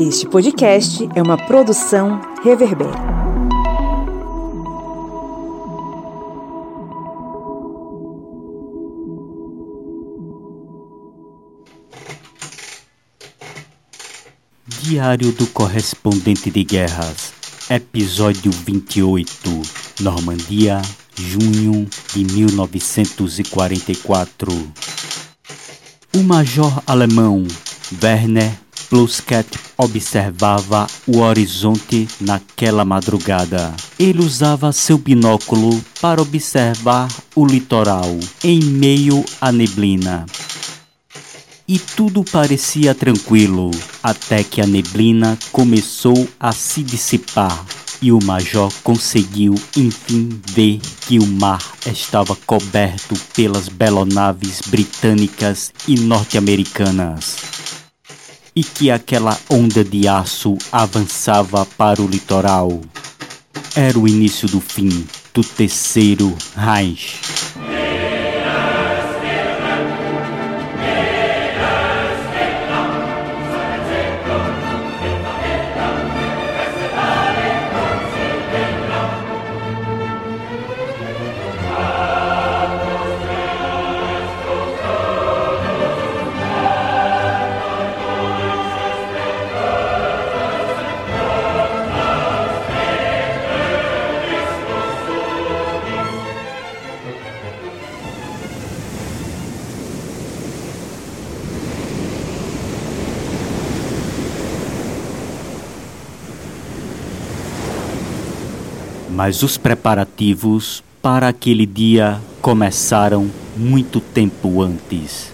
Este podcast é uma produção Reverber. Diário do Correspondente de Guerras, Episódio 28, Normandia, junho de 1944. O major alemão Werner Plusket observava o horizonte naquela madrugada. Ele usava seu binóculo para observar o litoral em meio à neblina. E tudo parecia tranquilo até que a neblina começou a se dissipar e o major conseguiu enfim ver que o mar estava coberto pelas belonaves britânicas e norte-americanas e que aquela onda de aço avançava para o litoral. Era o início do fim do terceiro Reich. Mas os preparativos para aquele dia começaram muito tempo antes.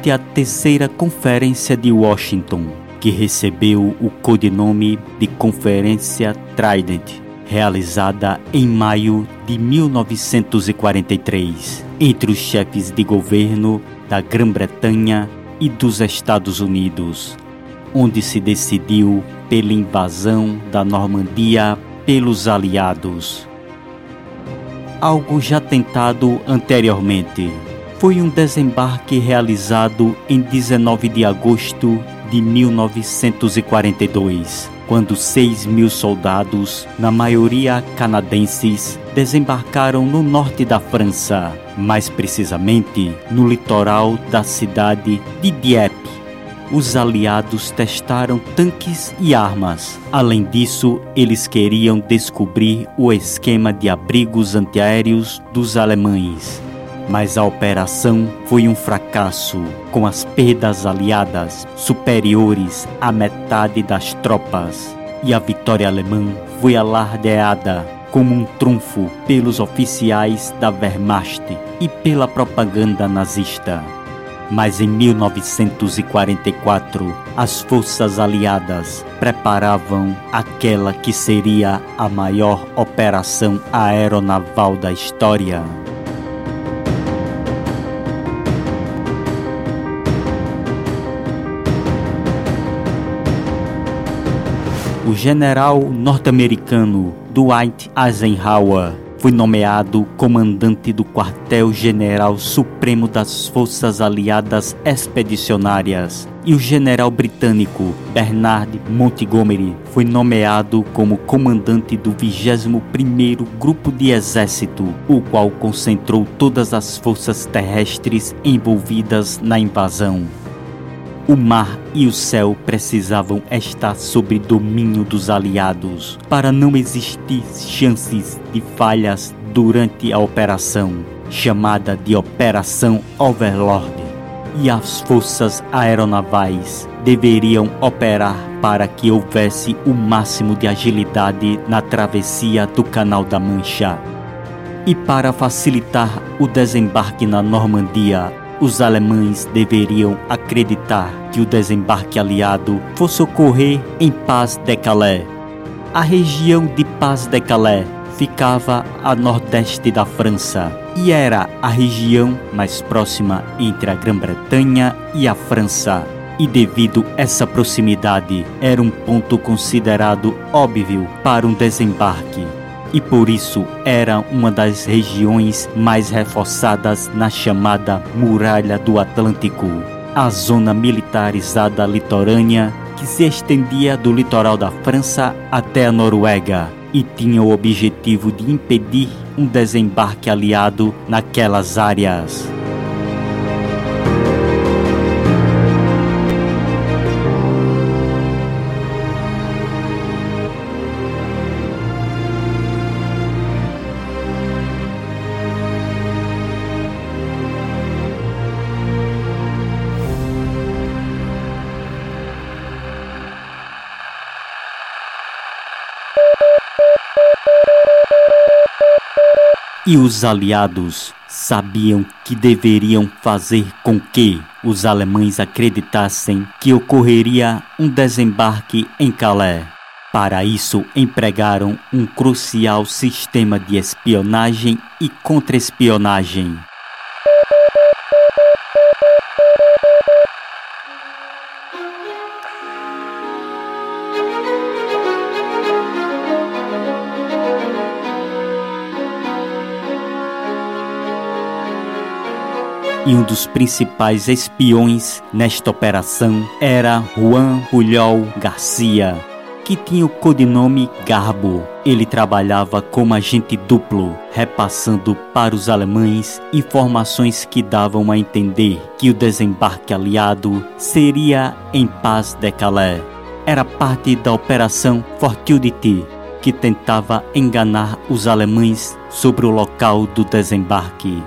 Durante a terceira Conferência de Washington que recebeu o codinome de Conferência Trident, realizada em maio de 1943, entre os chefes de governo da Grã-Bretanha e dos Estados Unidos, onde se decidiu pela invasão da Normandia pelos aliados. Algo já tentado anteriormente foi um desembarque realizado em 19 de agosto de 1942, quando 6 mil soldados, na maioria canadenses, desembarcaram no norte da França, mais precisamente no litoral da cidade de Dieppe. Os aliados testaram tanques e armas. Além disso, eles queriam descobrir o esquema de abrigos antiaéreos dos alemães mas a operação foi um fracasso, com as perdas aliadas superiores à metade das tropas, e a vitória alemã foi alardeada como um trunfo pelos oficiais da Wehrmacht e pela propaganda nazista. Mas em 1944, as forças aliadas preparavam aquela que seria a maior operação aeronaval da história. O general norte-americano Dwight Eisenhower foi nomeado comandante do quartel-general supremo das Forças Aliadas Expedicionárias e o general britânico Bernard Montgomery foi nomeado como comandante do 21º Grupo de Exército, o qual concentrou todas as forças terrestres envolvidas na invasão. O mar e o céu precisavam estar sob domínio dos aliados para não existir chances de falhas durante a operação, chamada de Operação Overlord. E as forças aeronavais deveriam operar para que houvesse o máximo de agilidade na travessia do Canal da Mancha. E para facilitar o desembarque na Normandia, os alemães deveriam acreditar que o desembarque aliado fosse ocorrer em Paz de Calais. A região de Paz de Calais ficava a nordeste da França e era a região mais próxima entre a Grã-Bretanha e a França. E devido essa proximidade, era um ponto considerado óbvio para um desembarque. E por isso era uma das regiões mais reforçadas na chamada Muralha do Atlântico, a zona militarizada litorânea que se estendia do litoral da França até a Noruega e tinha o objetivo de impedir um desembarque aliado naquelas áreas. E os aliados sabiam que deveriam fazer com que os alemães acreditassem que ocorreria um desembarque em Calais. Para isso, empregaram um crucial sistema de espionagem e contra-espionagem. E um dos principais espiões nesta operação era Juan Pulhol Garcia, que tinha o codinome Garbo. Ele trabalhava como agente duplo, repassando para os alemães informações que davam a entender que o desembarque aliado seria em Paz de Calais. Era parte da Operação Fortuity, que tentava enganar os alemães sobre o local do desembarque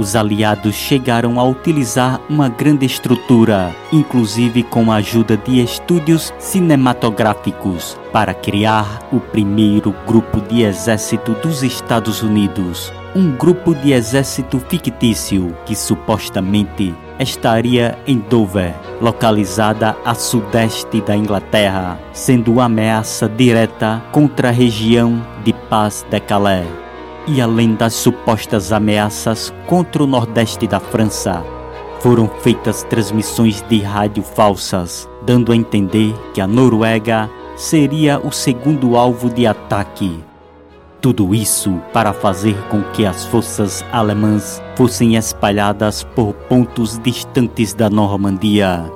os aliados chegaram a utilizar uma grande estrutura, inclusive com a ajuda de estúdios cinematográficos, para criar o primeiro grupo de exército dos Estados Unidos. Um grupo de exército fictício que supostamente estaria em Dover, localizada a sudeste da Inglaterra, sendo ameaça direta contra a região de Paz de Calais e além das supostas ameaças contra o nordeste da França, foram feitas transmissões de rádio falsas, dando a entender que a Noruega seria o segundo alvo de ataque. Tudo isso para fazer com que as forças alemãs fossem espalhadas por pontos distantes da Normandia.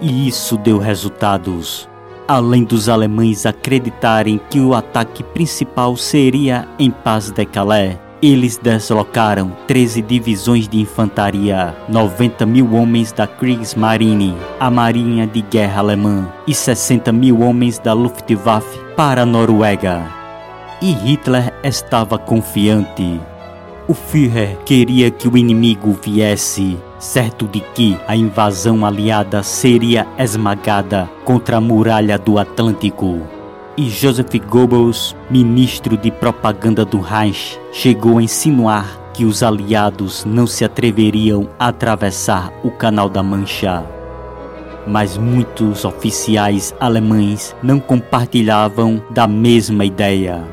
E isso deu resultados além dos alemães acreditarem que o ataque principal seria em Paz de Calais. Eles deslocaram 13 divisões de infantaria, 90 mil homens da Kriegsmarine, a marinha de guerra alemã, e 60 mil homens da Luftwaffe para a Noruega. E Hitler estava confiante. O Führer queria que o inimigo viesse certo de que a invasão aliada seria esmagada contra a muralha do Atlântico. E Joseph Goebbels, ministro de propaganda do Reich, chegou a insinuar que os aliados não se atreveriam a atravessar o Canal da Mancha. Mas muitos oficiais alemães não compartilhavam da mesma ideia.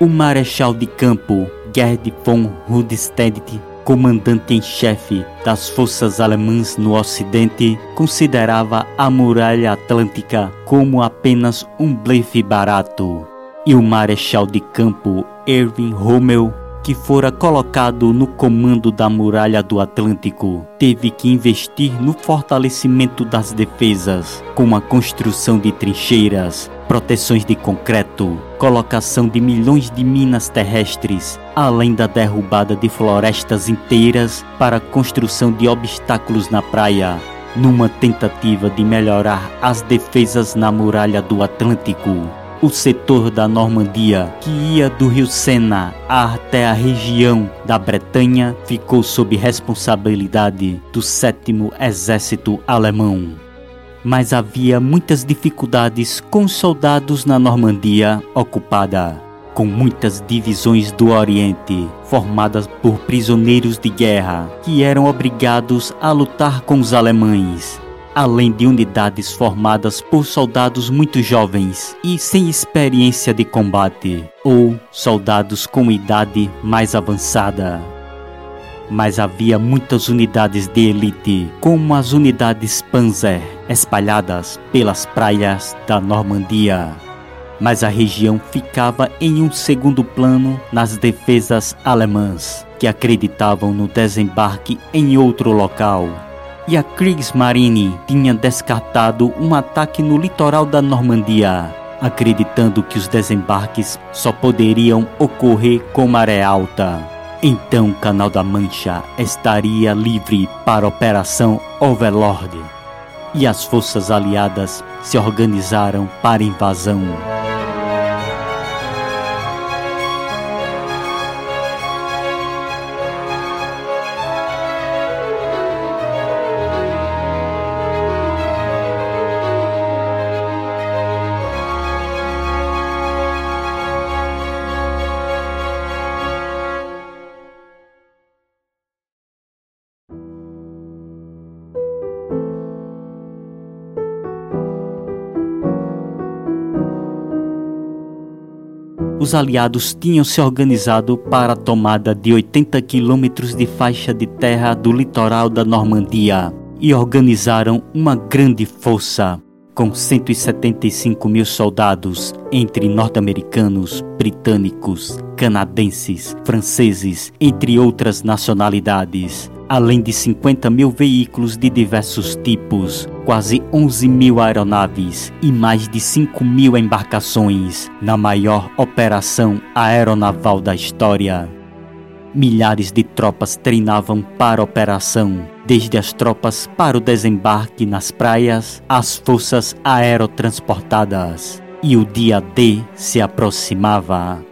O marechal de campo Gerd von Rundstedt comandante em chefe das forças alemãs no Ocidente, considerava a muralha atlântica como apenas um blefe barato. E o marechal de campo Erwin Rommel que fora colocado no comando da muralha do Atlântico, teve que investir no fortalecimento das defesas, com a construção de trincheiras, proteções de concreto, colocação de milhões de minas terrestres, além da derrubada de florestas inteiras para a construção de obstáculos na praia, numa tentativa de melhorar as defesas na muralha do Atlântico. O setor da Normandia, que ia do rio Sena até a região da Bretanha, ficou sob responsabilidade do sétimo exército alemão. Mas havia muitas dificuldades com os soldados na Normandia ocupada com muitas divisões do Oriente, formadas por prisioneiros de guerra que eram obrigados a lutar com os alemães, além de unidades formadas por soldados muito jovens e sem experiência de combate, ou soldados com idade mais avançada. Mas havia muitas unidades de elite, como as unidades Panzer, espalhadas pelas praias da Normandia. Mas a região ficava em um segundo plano nas defesas alemãs, que acreditavam no desembarque em outro local. E a Kriegsmarine tinha descartado um ataque no litoral da Normandia, acreditando que os desembarques só poderiam ocorrer com maré alta. Então o Canal da Mancha estaria livre para a Operação Overlord e as forças aliadas se organizaram para invasão. Os aliados tinham se organizado para a tomada de 80 quilômetros de faixa de terra do litoral da Normandia e organizaram uma grande força com 175 mil soldados, entre norte-americanos, britânicos, canadenses, franceses, entre outras nacionalidades, além de 50 mil veículos de diversos tipos, quase 11 mil aeronaves e mais de 5 mil embarcações na maior operação aeronaval da história. Milhares de tropas treinavam para a operação, desde as tropas para o desembarque nas praias às forças aerotransportadas. E o dia D se aproximava.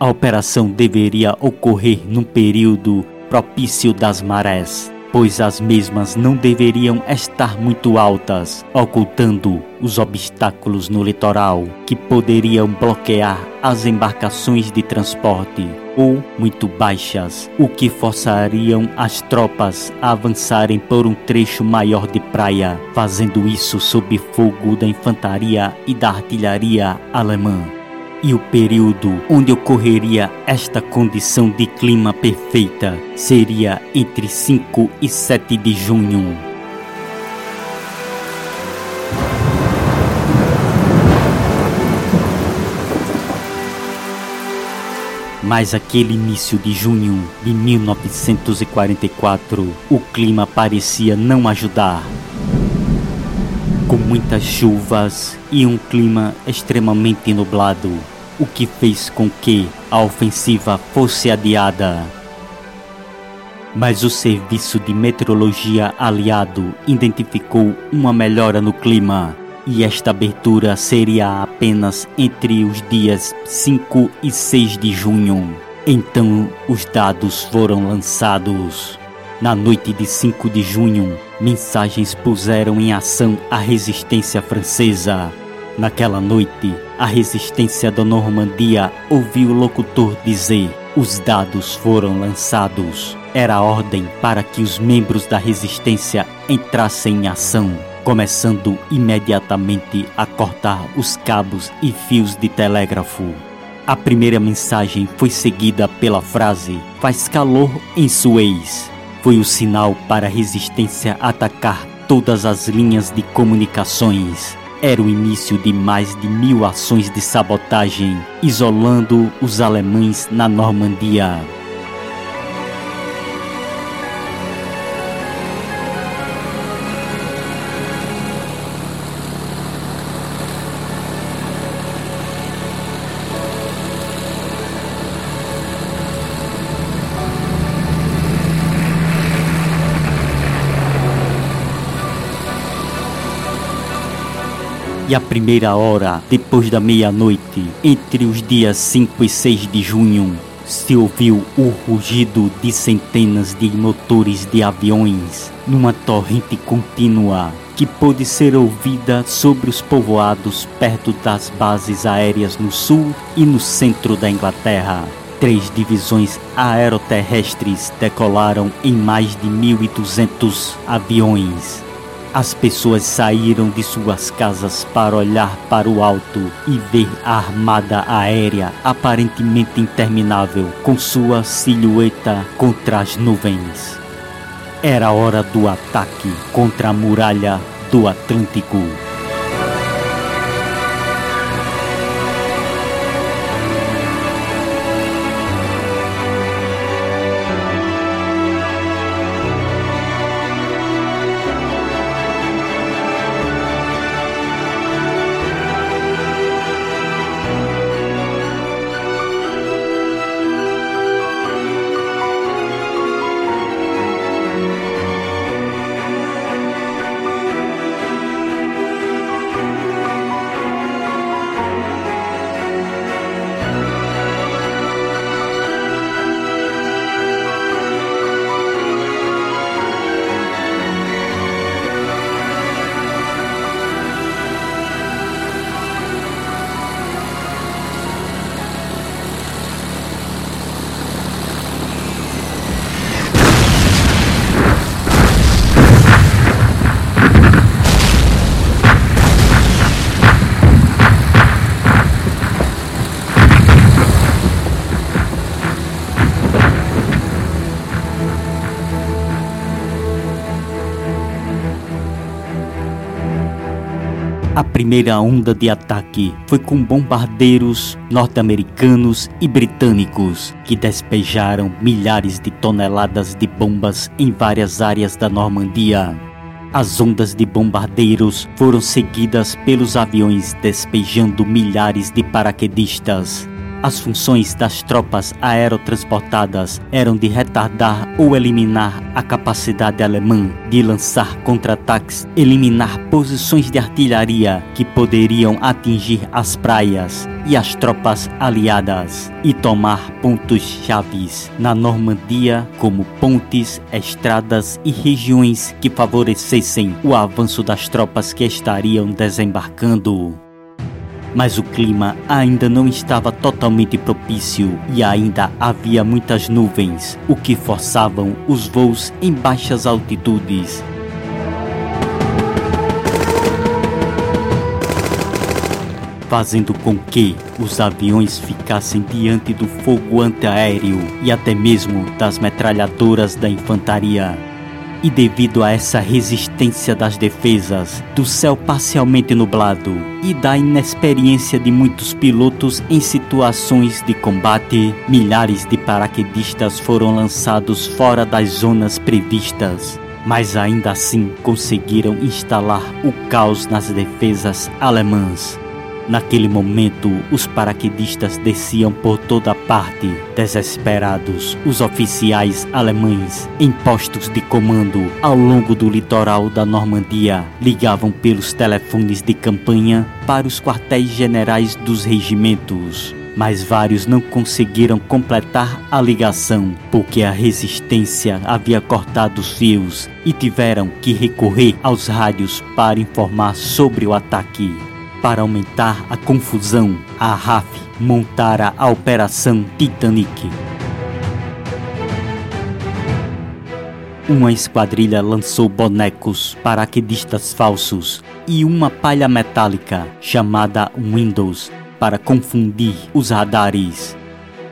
A operação deveria ocorrer num período propício das marés, pois as mesmas não deveriam estar muito altas, ocultando os obstáculos no litoral que poderiam bloquear as embarcações de transporte, ou muito baixas, o que forçariam as tropas a avançarem por um trecho maior de praia, fazendo isso sob fogo da infantaria e da artilharia alemã e o período onde ocorreria esta condição de clima perfeita seria entre 5 e 7 de junho. Mas aquele início de junho de 1944, o clima parecia não ajudar. Com muitas chuvas e um clima extremamente nublado, o que fez com que a ofensiva fosse adiada. Mas o Serviço de Meteorologia Aliado identificou uma melhora no clima e esta abertura seria apenas entre os dias 5 e 6 de junho. Então os dados foram lançados. Na noite de 5 de junho, mensagens puseram em ação a resistência francesa. Naquela noite, a resistência da Normandia ouviu o locutor dizer: os dados foram lançados. Era ordem para que os membros da resistência entrassem em ação, começando imediatamente a cortar os cabos e fios de telégrafo. A primeira mensagem foi seguida pela frase: Faz calor em Suez. Foi o sinal para a resistência atacar todas as linhas de comunicações era o início de mais de mil ações de sabotagem, isolando os alemães na Normandia. E a primeira hora, depois da meia-noite, entre os dias 5 e 6 de junho, se ouviu o rugido de centenas de motores de aviões numa torrente contínua que pôde ser ouvida sobre os povoados perto das bases aéreas no sul e no centro da Inglaterra. Três divisões aeroterrestres decolaram em mais de 1.200 aviões. As pessoas saíram de suas casas para olhar para o alto e ver a armada aérea aparentemente interminável, com sua silhueta contra as nuvens. Era hora do ataque contra a muralha do Atlântico. Primeira onda de ataque foi com bombardeiros norte-americanos e britânicos, que despejaram milhares de toneladas de bombas em várias áreas da Normandia. As ondas de bombardeiros foram seguidas pelos aviões despejando milhares de paraquedistas. As funções das tropas aerotransportadas eram de retardar ou eliminar a capacidade alemã de lançar contra-ataques, eliminar posições de artilharia que poderiam atingir as praias e as tropas aliadas e tomar pontos chaves na Normandia, como pontes, estradas e regiões que favorecessem o avanço das tropas que estariam desembarcando mas o clima ainda não estava totalmente propício e ainda havia muitas nuvens, o que forçavam os voos em baixas altitudes. Fazendo com que os aviões ficassem diante do fogo antiaéreo e até mesmo das metralhadoras da infantaria e devido a essa resistência das defesas, do céu parcialmente nublado e da inexperiência de muitos pilotos em situações de combate, milhares de paraquedistas foram lançados fora das zonas previstas. Mas ainda assim conseguiram instalar o caos nas defesas alemãs. Naquele momento, os paraquedistas desciam por toda parte, desesperados. Os oficiais alemães, em postos de comando ao longo do litoral da Normandia, ligavam pelos telefones de campanha para os quartéis generais dos regimentos mas vários não conseguiram completar a ligação porque a resistência havia cortado os fios e tiveram que recorrer aos rádios para informar sobre o ataque. Para aumentar a confusão, a RAF montara a Operação Titanic. Uma esquadrilha lançou bonecos paraquedistas falsos e uma palha metálica chamada Windows para confundir os radares.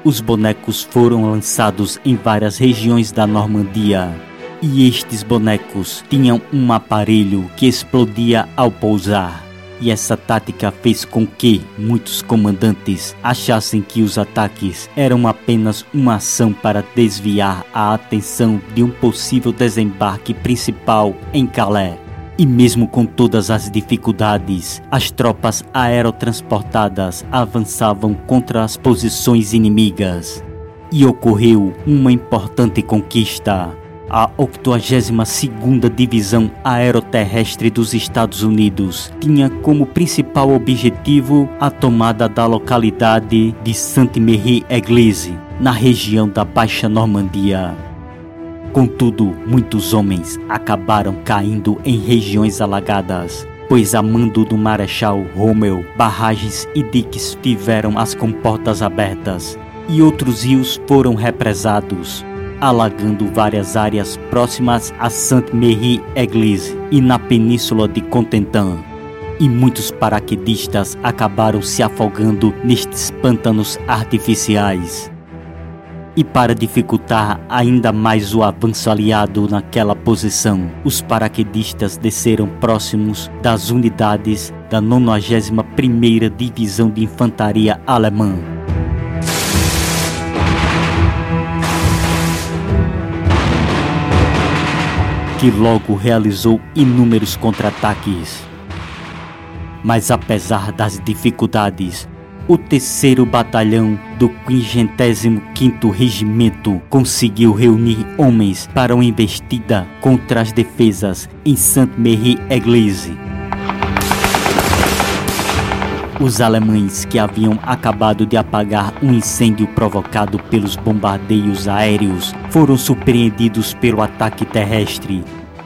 Os bonecos foram lançados em várias regiões da Normandia. E estes bonecos tinham um aparelho que explodia ao pousar e essa tática fez com que muitos comandantes achassem que os ataques eram apenas uma ação para desviar a atenção de um possível desembarque principal em Calais. E mesmo com todas as dificuldades, as tropas aerotransportadas avançavam contra as posições inimigas. E ocorreu uma importante conquista a 82ª Divisão Aeroterrestre dos Estados Unidos tinha como principal objetivo a tomada da localidade de Sainte-Marie-Église, na região da Baixa Normandia. Contudo, muitos homens acabaram caindo em regiões alagadas, pois a mando do Marechal Rommel, barragens e diques tiveram as comportas abertas e outros rios foram represados, alagando várias áreas próximas a Sainte-Marie-Église e na península de Contentin. E muitos paraquedistas acabaram se afogando nestes pântanos artificiais. E para dificultar ainda mais o avanço aliado naquela posição, os paraquedistas desceram próximos das unidades da 91ª Divisão de Infantaria Alemã. Que logo realizou inúmeros contra-ataques. Mas apesar das dificuldades, o terceiro batalhão do 55º Regimento conseguiu reunir homens para uma investida contra as defesas em Sainte-Marie-Église. Os alemães que haviam acabado de apagar um incêndio provocado pelos bombardeios aéreos foram surpreendidos pelo ataque terrestre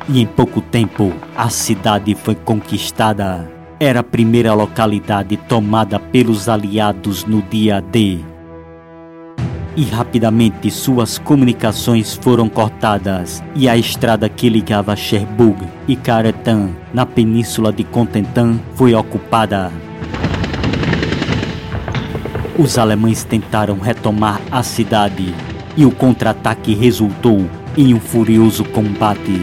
e em pouco tempo a cidade foi conquistada era a primeira localidade tomada pelos aliados no dia D. E rapidamente suas comunicações foram cortadas e a estrada que ligava Cherbourg e Caretan na península de Contentin foi ocupada. Os alemães tentaram retomar a cidade e o contra-ataque resultou em um furioso combate.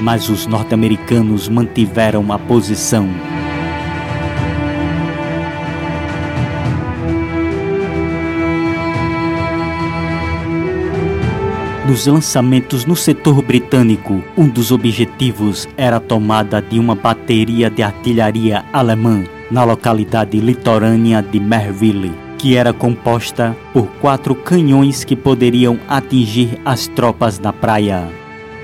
Mas os norte-americanos mantiveram a posição. Nos lançamentos no setor britânico, um dos objetivos era a tomada de uma bateria de artilharia alemã na localidade litorânea de Merville, que era composta por quatro canhões que poderiam atingir as tropas na praia.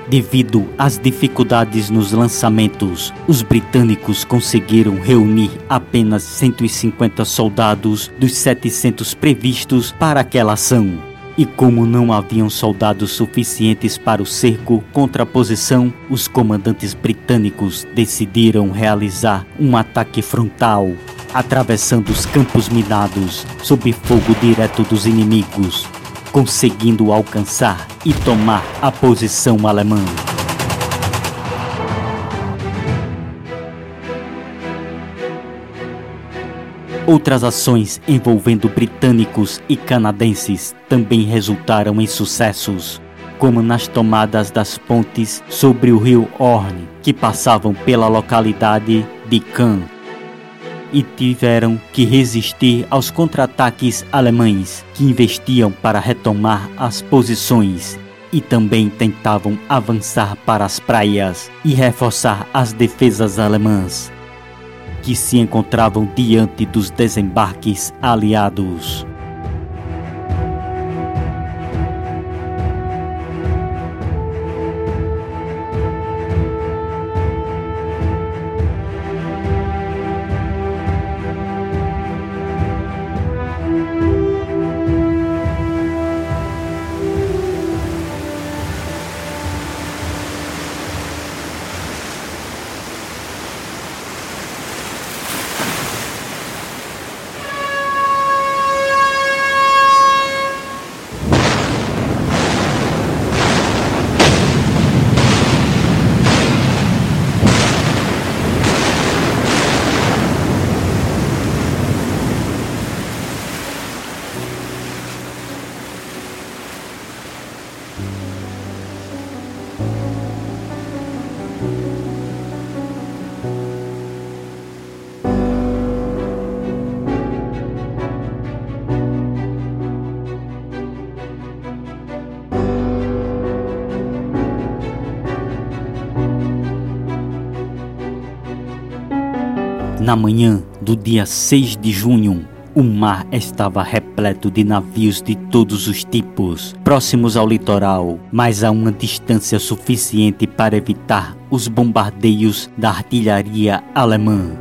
Devido às dificuldades nos lançamentos, os britânicos conseguiram reunir apenas 150 soldados dos 700 previstos para aquela ação. E como não haviam soldados suficientes para o cerco contra a posição, os comandantes britânicos decidiram realizar um ataque frontal, atravessando os campos minados sob fogo direto dos inimigos, conseguindo alcançar e tomar a posição alemã. Outras ações envolvendo britânicos e canadenses também resultaram em sucessos, como nas tomadas das pontes sobre o rio Orne, que passavam pela localidade de Caen, e tiveram que resistir aos contra-ataques alemães que investiam para retomar as posições e também tentavam avançar para as praias e reforçar as defesas alemãs que se encontravam diante dos desembarques aliados. Na manhã do dia 6 de junho, o mar estava repleto de navios de todos os tipos, próximos ao litoral, mas a uma distância suficiente para evitar os bombardeios da artilharia alemã.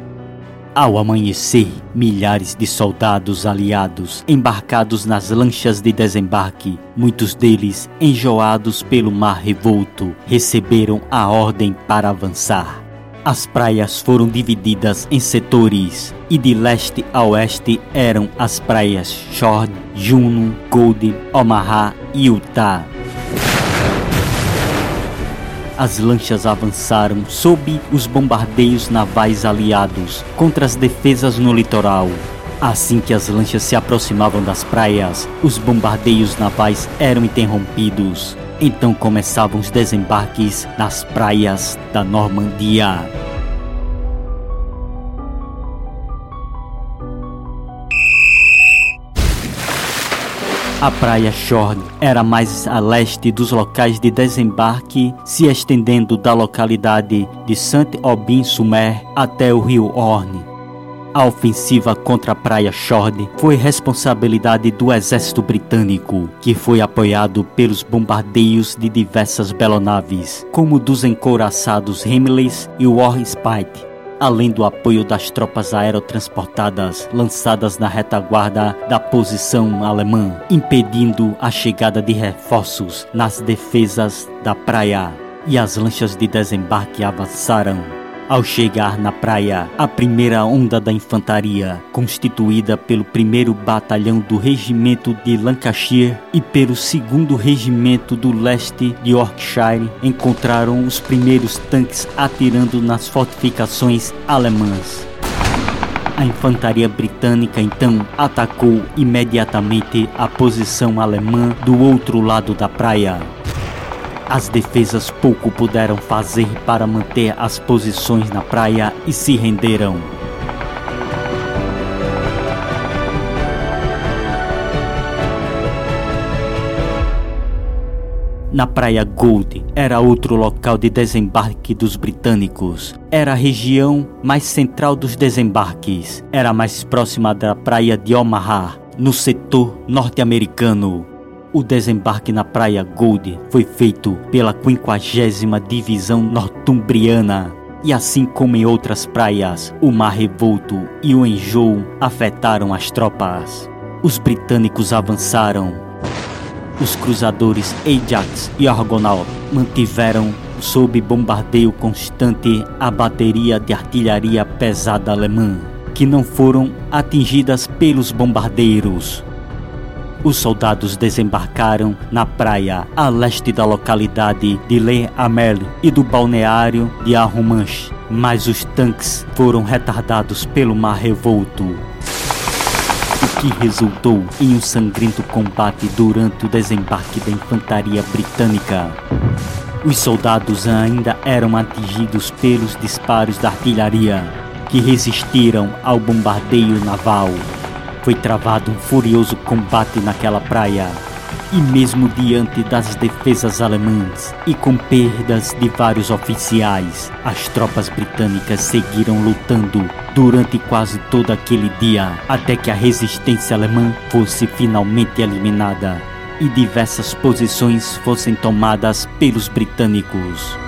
Ao amanhecer, milhares de soldados aliados embarcados nas lanchas de desembarque, muitos deles enjoados pelo mar revolto, receberam a ordem para avançar. As praias foram divididas em setores e de leste a oeste eram as praias Shore, Juno, Gold, Omaha e Utah. As lanchas avançaram sob os bombardeios navais aliados contra as defesas no litoral. Assim que as lanchas se aproximavam das praias, os bombardeios navais eram interrompidos. Então começavam os desembarques nas praias da Normandia. A praia Shorn era mais a leste dos locais de desembarque, se estendendo da localidade de Saint-Aubin-Sumer até o rio Orne. A ofensiva contra a praia Shorn foi responsabilidade do exército britânico, que foi apoiado pelos bombardeios de diversas belonaves, como dos encouraçados Himleys e Warspite além do apoio das tropas aerotransportadas lançadas na retaguarda da posição alemã, impedindo a chegada de reforços nas defesas da praia. E as lanchas de desembarque avançaram ao chegar na praia, a primeira onda da infantaria, constituída pelo primeiro batalhão do regimento de Lancashire e pelo segundo regimento do leste de Yorkshire, encontraram os primeiros tanques atirando nas fortificações alemãs. A infantaria britânica então atacou imediatamente a posição alemã do outro lado da praia. As defesas pouco puderam fazer para manter as posições na praia e se renderam. Na praia Gold era outro local de desembarque dos britânicos. Era a região mais central dos desembarques. Era mais próxima da praia de Omaha, no setor norte-americano. O desembarque na Praia Gold foi feito pela 50 Divisão Nortumbriana. E assim como em outras praias, o mar revolto e o enjoo afetaram as tropas. Os britânicos avançaram. Os cruzadores Ajax e Argonaut mantiveram sob bombardeio constante a bateria de artilharia pesada alemã, que não foram atingidas pelos bombardeiros. Os soldados desembarcaram na praia a leste da localidade de Le Amel e do balneário de Arromanche, mas os tanques foram retardados pelo mar revolto. O que resultou em um sangrento combate durante o desembarque da infantaria britânica. Os soldados ainda eram atingidos pelos disparos da artilharia, que resistiram ao bombardeio naval foi travado um furioso combate naquela praia. E mesmo diante das defesas alemãs e com perdas de vários oficiais, as tropas britânicas seguiram lutando durante quase todo aquele dia, até que a resistência alemã fosse finalmente eliminada e diversas posições fossem tomadas pelos britânicos.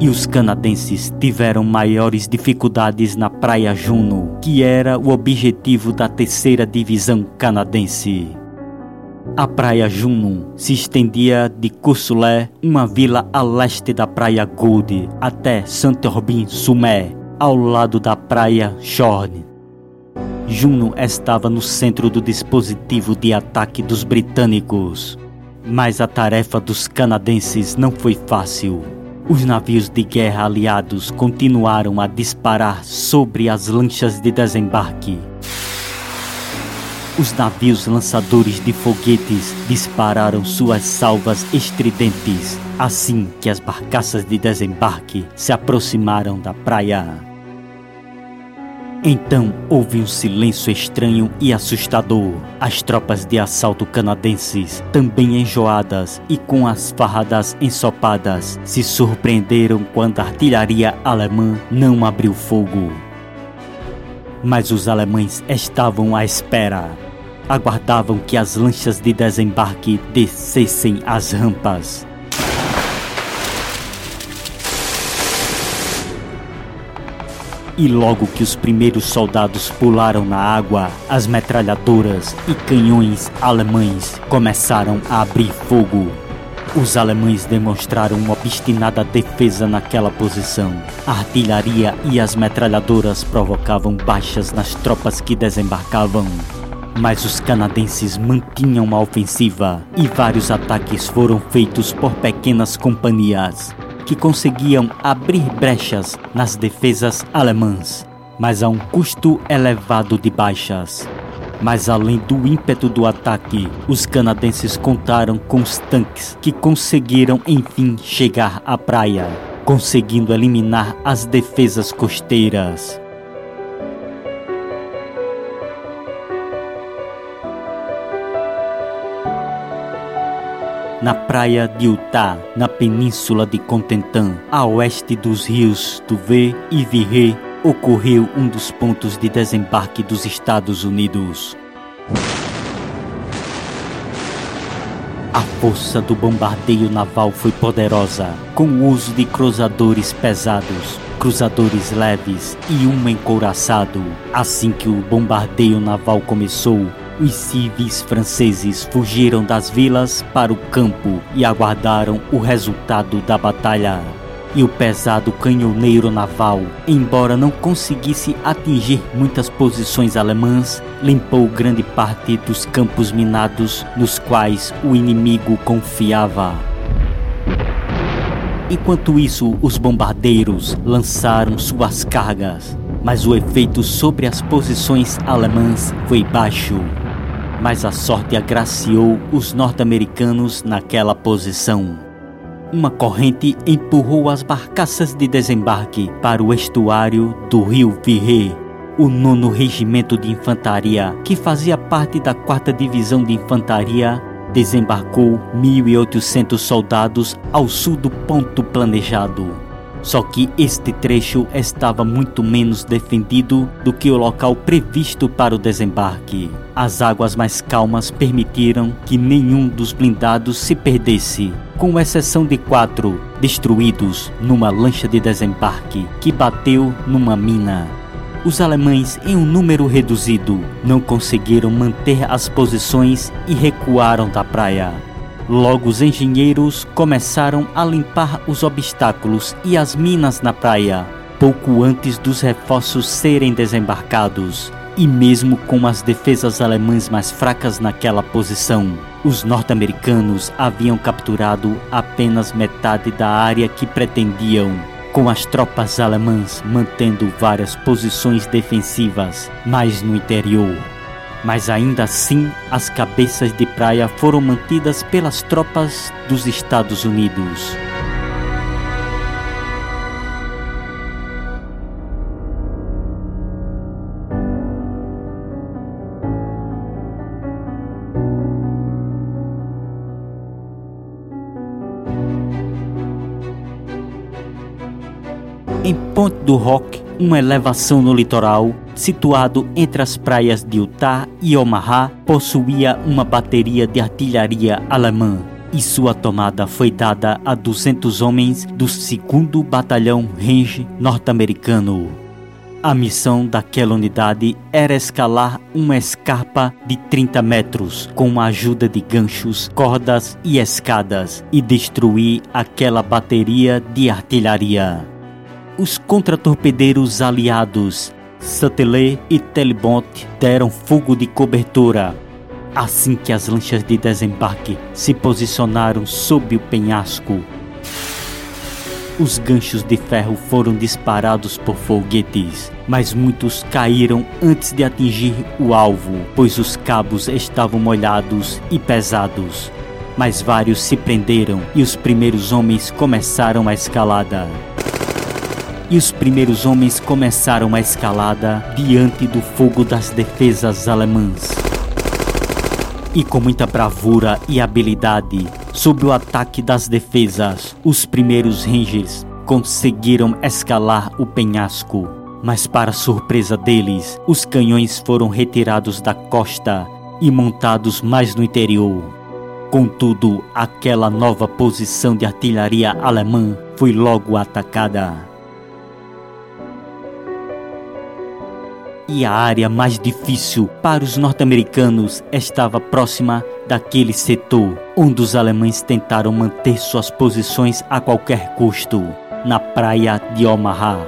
E os canadenses tiveram maiores dificuldades na Praia Juno, que era o objetivo da terceira divisão canadense. A Praia Juno se estendia de Courcelette, uma vila a leste da Praia Gold, até Saint-Aubin-Sumer, ao lado da Praia Shorn. Juno estava no centro do dispositivo de ataque dos britânicos, mas a tarefa dos canadenses não foi fácil. Os navios de guerra aliados continuaram a disparar sobre as lanchas de desembarque. Os navios lançadores de foguetes dispararam suas salvas estridentes assim que as barcaças de desembarque se aproximaram da praia. Então houve um silêncio estranho e assustador. As tropas de assalto canadenses, também enjoadas e com as farradas ensopadas, se surpreenderam quando a artilharia alemã não abriu fogo. Mas os alemães estavam à espera. aguardavam que as lanchas de desembarque descessem as rampas. E logo que os primeiros soldados pularam na água, as metralhadoras e canhões alemães começaram a abrir fogo. Os alemães demonstraram uma obstinada defesa naquela posição. A artilharia e as metralhadoras provocavam baixas nas tropas que desembarcavam. Mas os canadenses mantinham a ofensiva e vários ataques foram feitos por pequenas companhias que conseguiam abrir brechas nas defesas alemãs, mas a um custo elevado de baixas. Mas além do ímpeto do ataque, os canadenses contaram com os tanques que conseguiram enfim chegar à praia, conseguindo eliminar as defesas costeiras. Na praia de Utah, na península de Cotentin, a oeste dos rios Tuvé e Viré, ocorreu um dos pontos de desembarque dos Estados Unidos. A força do bombardeio naval foi poderosa, com o uso de cruzadores pesados, cruzadores leves e um encouraçado. Assim que o bombardeio naval começou, os civis franceses fugiram das vilas para o campo e aguardaram o resultado da batalha. E o pesado canhoneiro naval, embora não conseguisse atingir muitas posições alemãs, limpou grande parte dos campos minados nos quais o inimigo confiava. Enquanto isso, os bombardeiros lançaram suas cargas, mas o efeito sobre as posições alemãs foi baixo mas a sorte agraciou os norte-americanos naquela posição. Uma corrente empurrou as barcaças de desembarque para o estuário do rio Virré. O nono regimento de infantaria, que fazia parte da quarta divisão de infantaria, desembarcou 1.800 soldados ao sul do ponto planejado. Só que este trecho estava muito menos defendido do que o local previsto para o desembarque. As águas mais calmas permitiram que nenhum dos blindados se perdesse, com exceção de quatro destruídos numa lancha de desembarque que bateu numa mina. Os alemães, em um número reduzido, não conseguiram manter as posições e recuaram da praia. Logo, os engenheiros começaram a limpar os obstáculos e as minas na praia, pouco antes dos reforços serem desembarcados. E mesmo com as defesas alemãs mais fracas naquela posição, os norte-americanos haviam capturado apenas metade da área que pretendiam, com as tropas alemãs mantendo várias posições defensivas mais no interior mas ainda assim as cabeças de praia foram mantidas pelas tropas dos Estados Unidos. Em Ponte do Rock, uma elevação no litoral, situado entre as praias de Utah e Omaha, possuía uma bateria de artilharia alemã e sua tomada foi dada a 200 homens do 2 Batalhão Range norte-americano. A missão daquela unidade era escalar uma escarpa de 30 metros com a ajuda de ganchos, cordas e escadas e destruir aquela bateria de artilharia. Os contratorpedeiros aliados Satelê e Telebont deram fogo de cobertura. Assim que as lanchas de desembarque se posicionaram sob o penhasco, os ganchos de ferro foram disparados por foguetes, mas muitos caíram antes de atingir o alvo, pois os cabos estavam molhados e pesados. Mas vários se prenderam e os primeiros homens começaram a escalada e os primeiros homens começaram a escalada diante do fogo das defesas alemãs. E com muita bravura e habilidade, sob o ataque das defesas, os primeiros Rangers conseguiram escalar o penhasco. Mas, para surpresa deles, os canhões foram retirados da costa e montados mais no interior. Contudo, aquela nova posição de artilharia alemã foi logo atacada. E a área mais difícil para os norte-americanos estava próxima daquele setor, onde os alemães tentaram manter suas posições a qualquer custo, na praia de Omaha.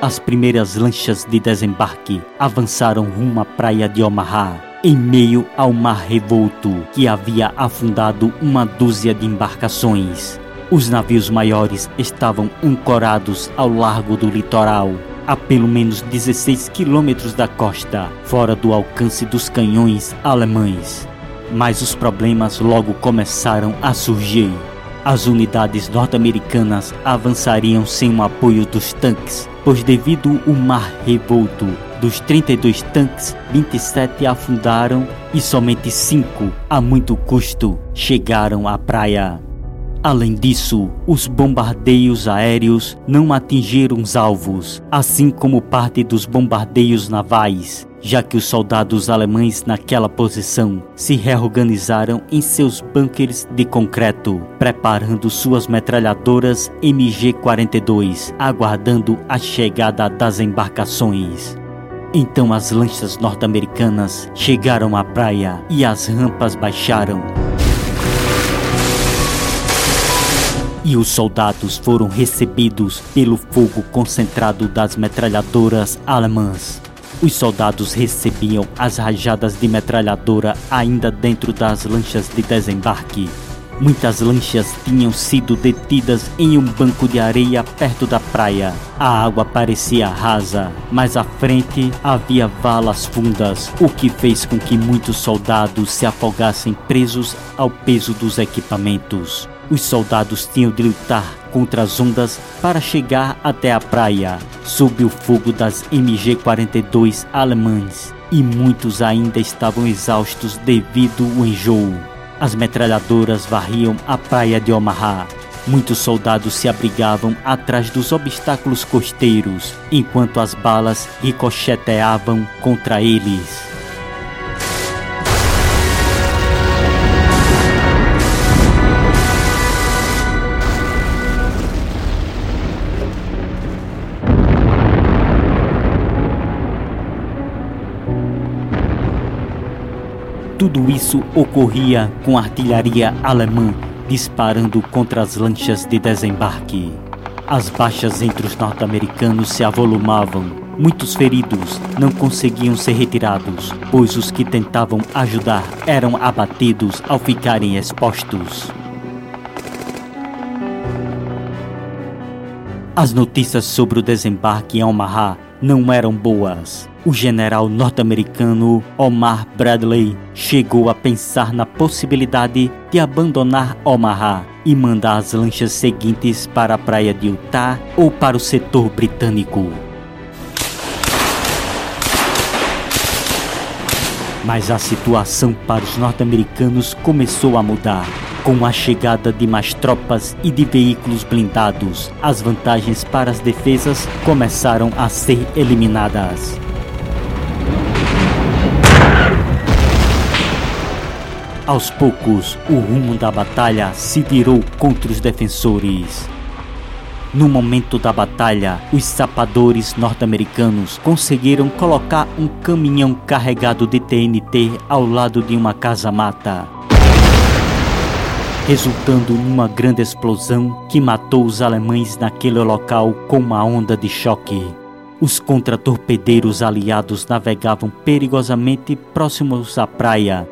As primeiras lanchas de desembarque avançaram rumo à praia de Omaha, em meio ao mar revolto que havia afundado uma dúzia de embarcações. Os navios maiores estavam ancorados ao largo do litoral, a pelo menos 16 quilômetros da costa, fora do alcance dos canhões alemães. Mas os problemas logo começaram a surgir. As unidades norte-americanas avançariam sem o apoio dos tanques, pois devido ao mar revolto, dos 32 tanques, 27 afundaram e somente 5, a muito custo, chegaram à praia. Além disso, os bombardeios aéreos não atingiram os alvos, assim como parte dos bombardeios navais, já que os soldados alemães naquela posição se reorganizaram em seus bunkers de concreto, preparando suas metralhadoras MG-42, aguardando a chegada das embarcações. Então as lanchas norte-americanas chegaram à praia e as rampas baixaram. E os soldados foram recebidos pelo fogo concentrado das metralhadoras alemãs. Os soldados recebiam as rajadas de metralhadora ainda dentro das lanchas de desembarque. Muitas lanchas tinham sido detidas em um banco de areia perto da praia. A água parecia rasa, mas à frente havia valas fundas, o que fez com que muitos soldados se afogassem presos ao peso dos equipamentos. Os soldados tinham de lutar contra as ondas para chegar até a praia, sob o fogo das MG-42 alemãs, e muitos ainda estavam exaustos devido ao enjoo. As metralhadoras varriam a praia de Omaha. Muitos soldados se abrigavam atrás dos obstáculos costeiros, enquanto as balas ricocheteavam contra eles. Tudo isso ocorria com artilharia alemã disparando contra as lanchas de desembarque. As baixas entre os norte-americanos se avolumavam. Muitos feridos não conseguiam ser retirados, pois os que tentavam ajudar eram abatidos ao ficarem expostos. As notícias sobre o desembarque em Omaha não eram boas. O general norte-americano Omar Bradley chegou a pensar na possibilidade de abandonar Omaha e mandar as lanchas seguintes para a praia de Utah ou para o setor britânico. Mas a situação para os norte-americanos começou a mudar. Com a chegada de mais tropas e de veículos blindados, as vantagens para as defesas começaram a ser eliminadas. Aos poucos, o rumo da batalha se virou contra os defensores. No momento da batalha, os sapadores norte-americanos conseguiram colocar um caminhão carregado de TNT ao lado de uma casa-mata resultando numa grande explosão que matou os alemães naquele local com uma onda de choque. Os contratorpedeiros aliados navegavam perigosamente próximos à praia,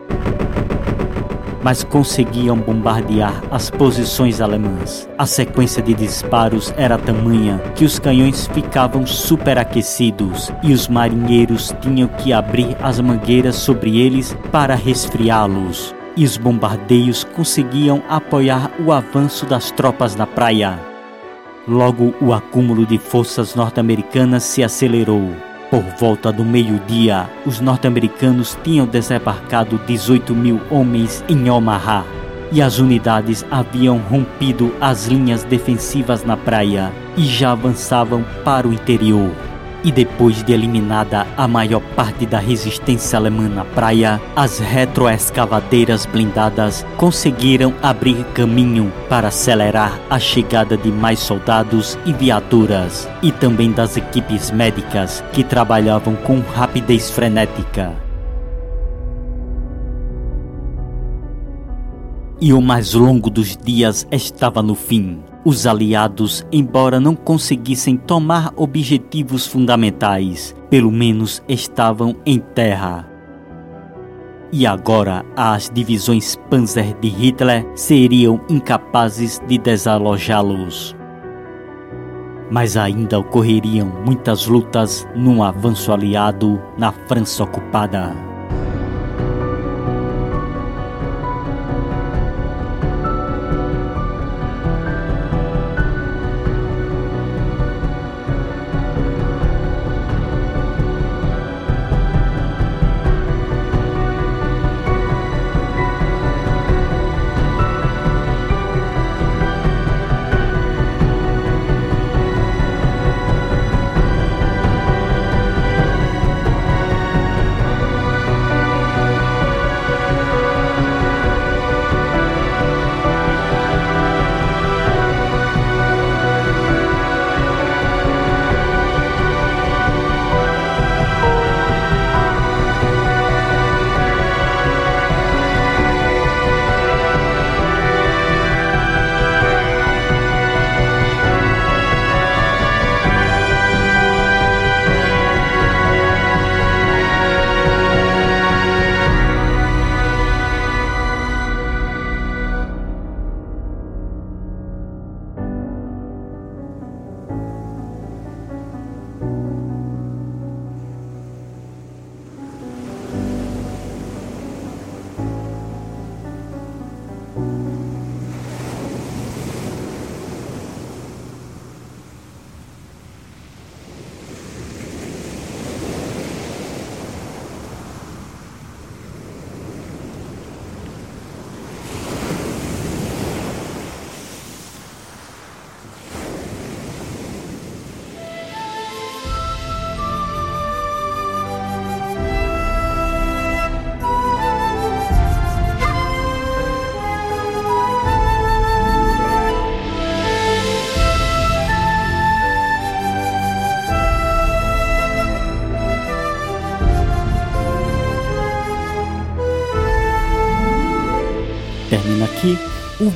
mas conseguiam bombardear as posições alemãs. A sequência de disparos era tamanha que os canhões ficavam superaquecidos e os marinheiros tinham que abrir as mangueiras sobre eles para resfriá-los e os bombardeios conseguiam apoiar o avanço das tropas na praia. Logo, o acúmulo de forças norte-americanas se acelerou. Por volta do meio-dia, os norte-americanos tinham desembarcado 18 mil homens em Omaha. e as unidades haviam rompido as linhas defensivas na praia e já avançavam para o interior e depois de eliminada a maior parte da resistência alemã na praia, as retroescavadeiras blindadas conseguiram abrir caminho para acelerar a chegada de mais soldados e viaturas, e também das equipes médicas que trabalhavam com rapidez frenética. E o mais longo dos dias estava no fim. Os aliados, embora não conseguissem tomar objetivos fundamentais, pelo menos estavam em terra. E agora as divisões Panzer de Hitler seriam incapazes de desalojá-los. Mas ainda ocorreriam muitas lutas num avanço aliado na França ocupada.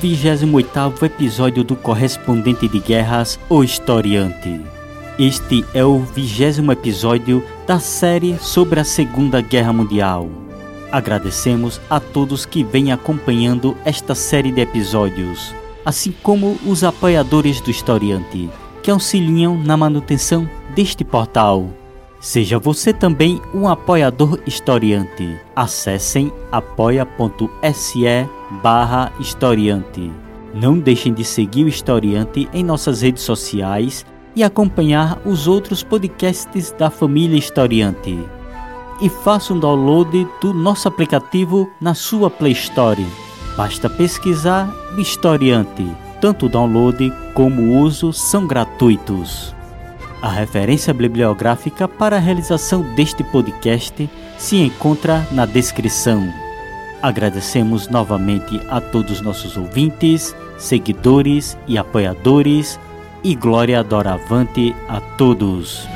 28º episódio do Correspondente de Guerras, O Historiante. Este é o vigésimo episódio da série sobre a Segunda Guerra Mundial. Agradecemos a todos que vêm acompanhando esta série de episódios, assim como os apoiadores do Historiante, que auxiliam na manutenção deste portal. Seja você também um apoiador historiante. Acessem apoia.se barra historiante. Não deixem de seguir o Historiante em nossas redes sociais e acompanhar os outros podcasts da família Historiante. E faça um download do nosso aplicativo na sua Play Store. Basta pesquisar Historiante. Tanto o download como o uso são gratuitos. A referência bibliográfica para a realização deste podcast se encontra na descrição. Agradecemos novamente a todos nossos ouvintes, seguidores e apoiadores, e glória doravante a todos.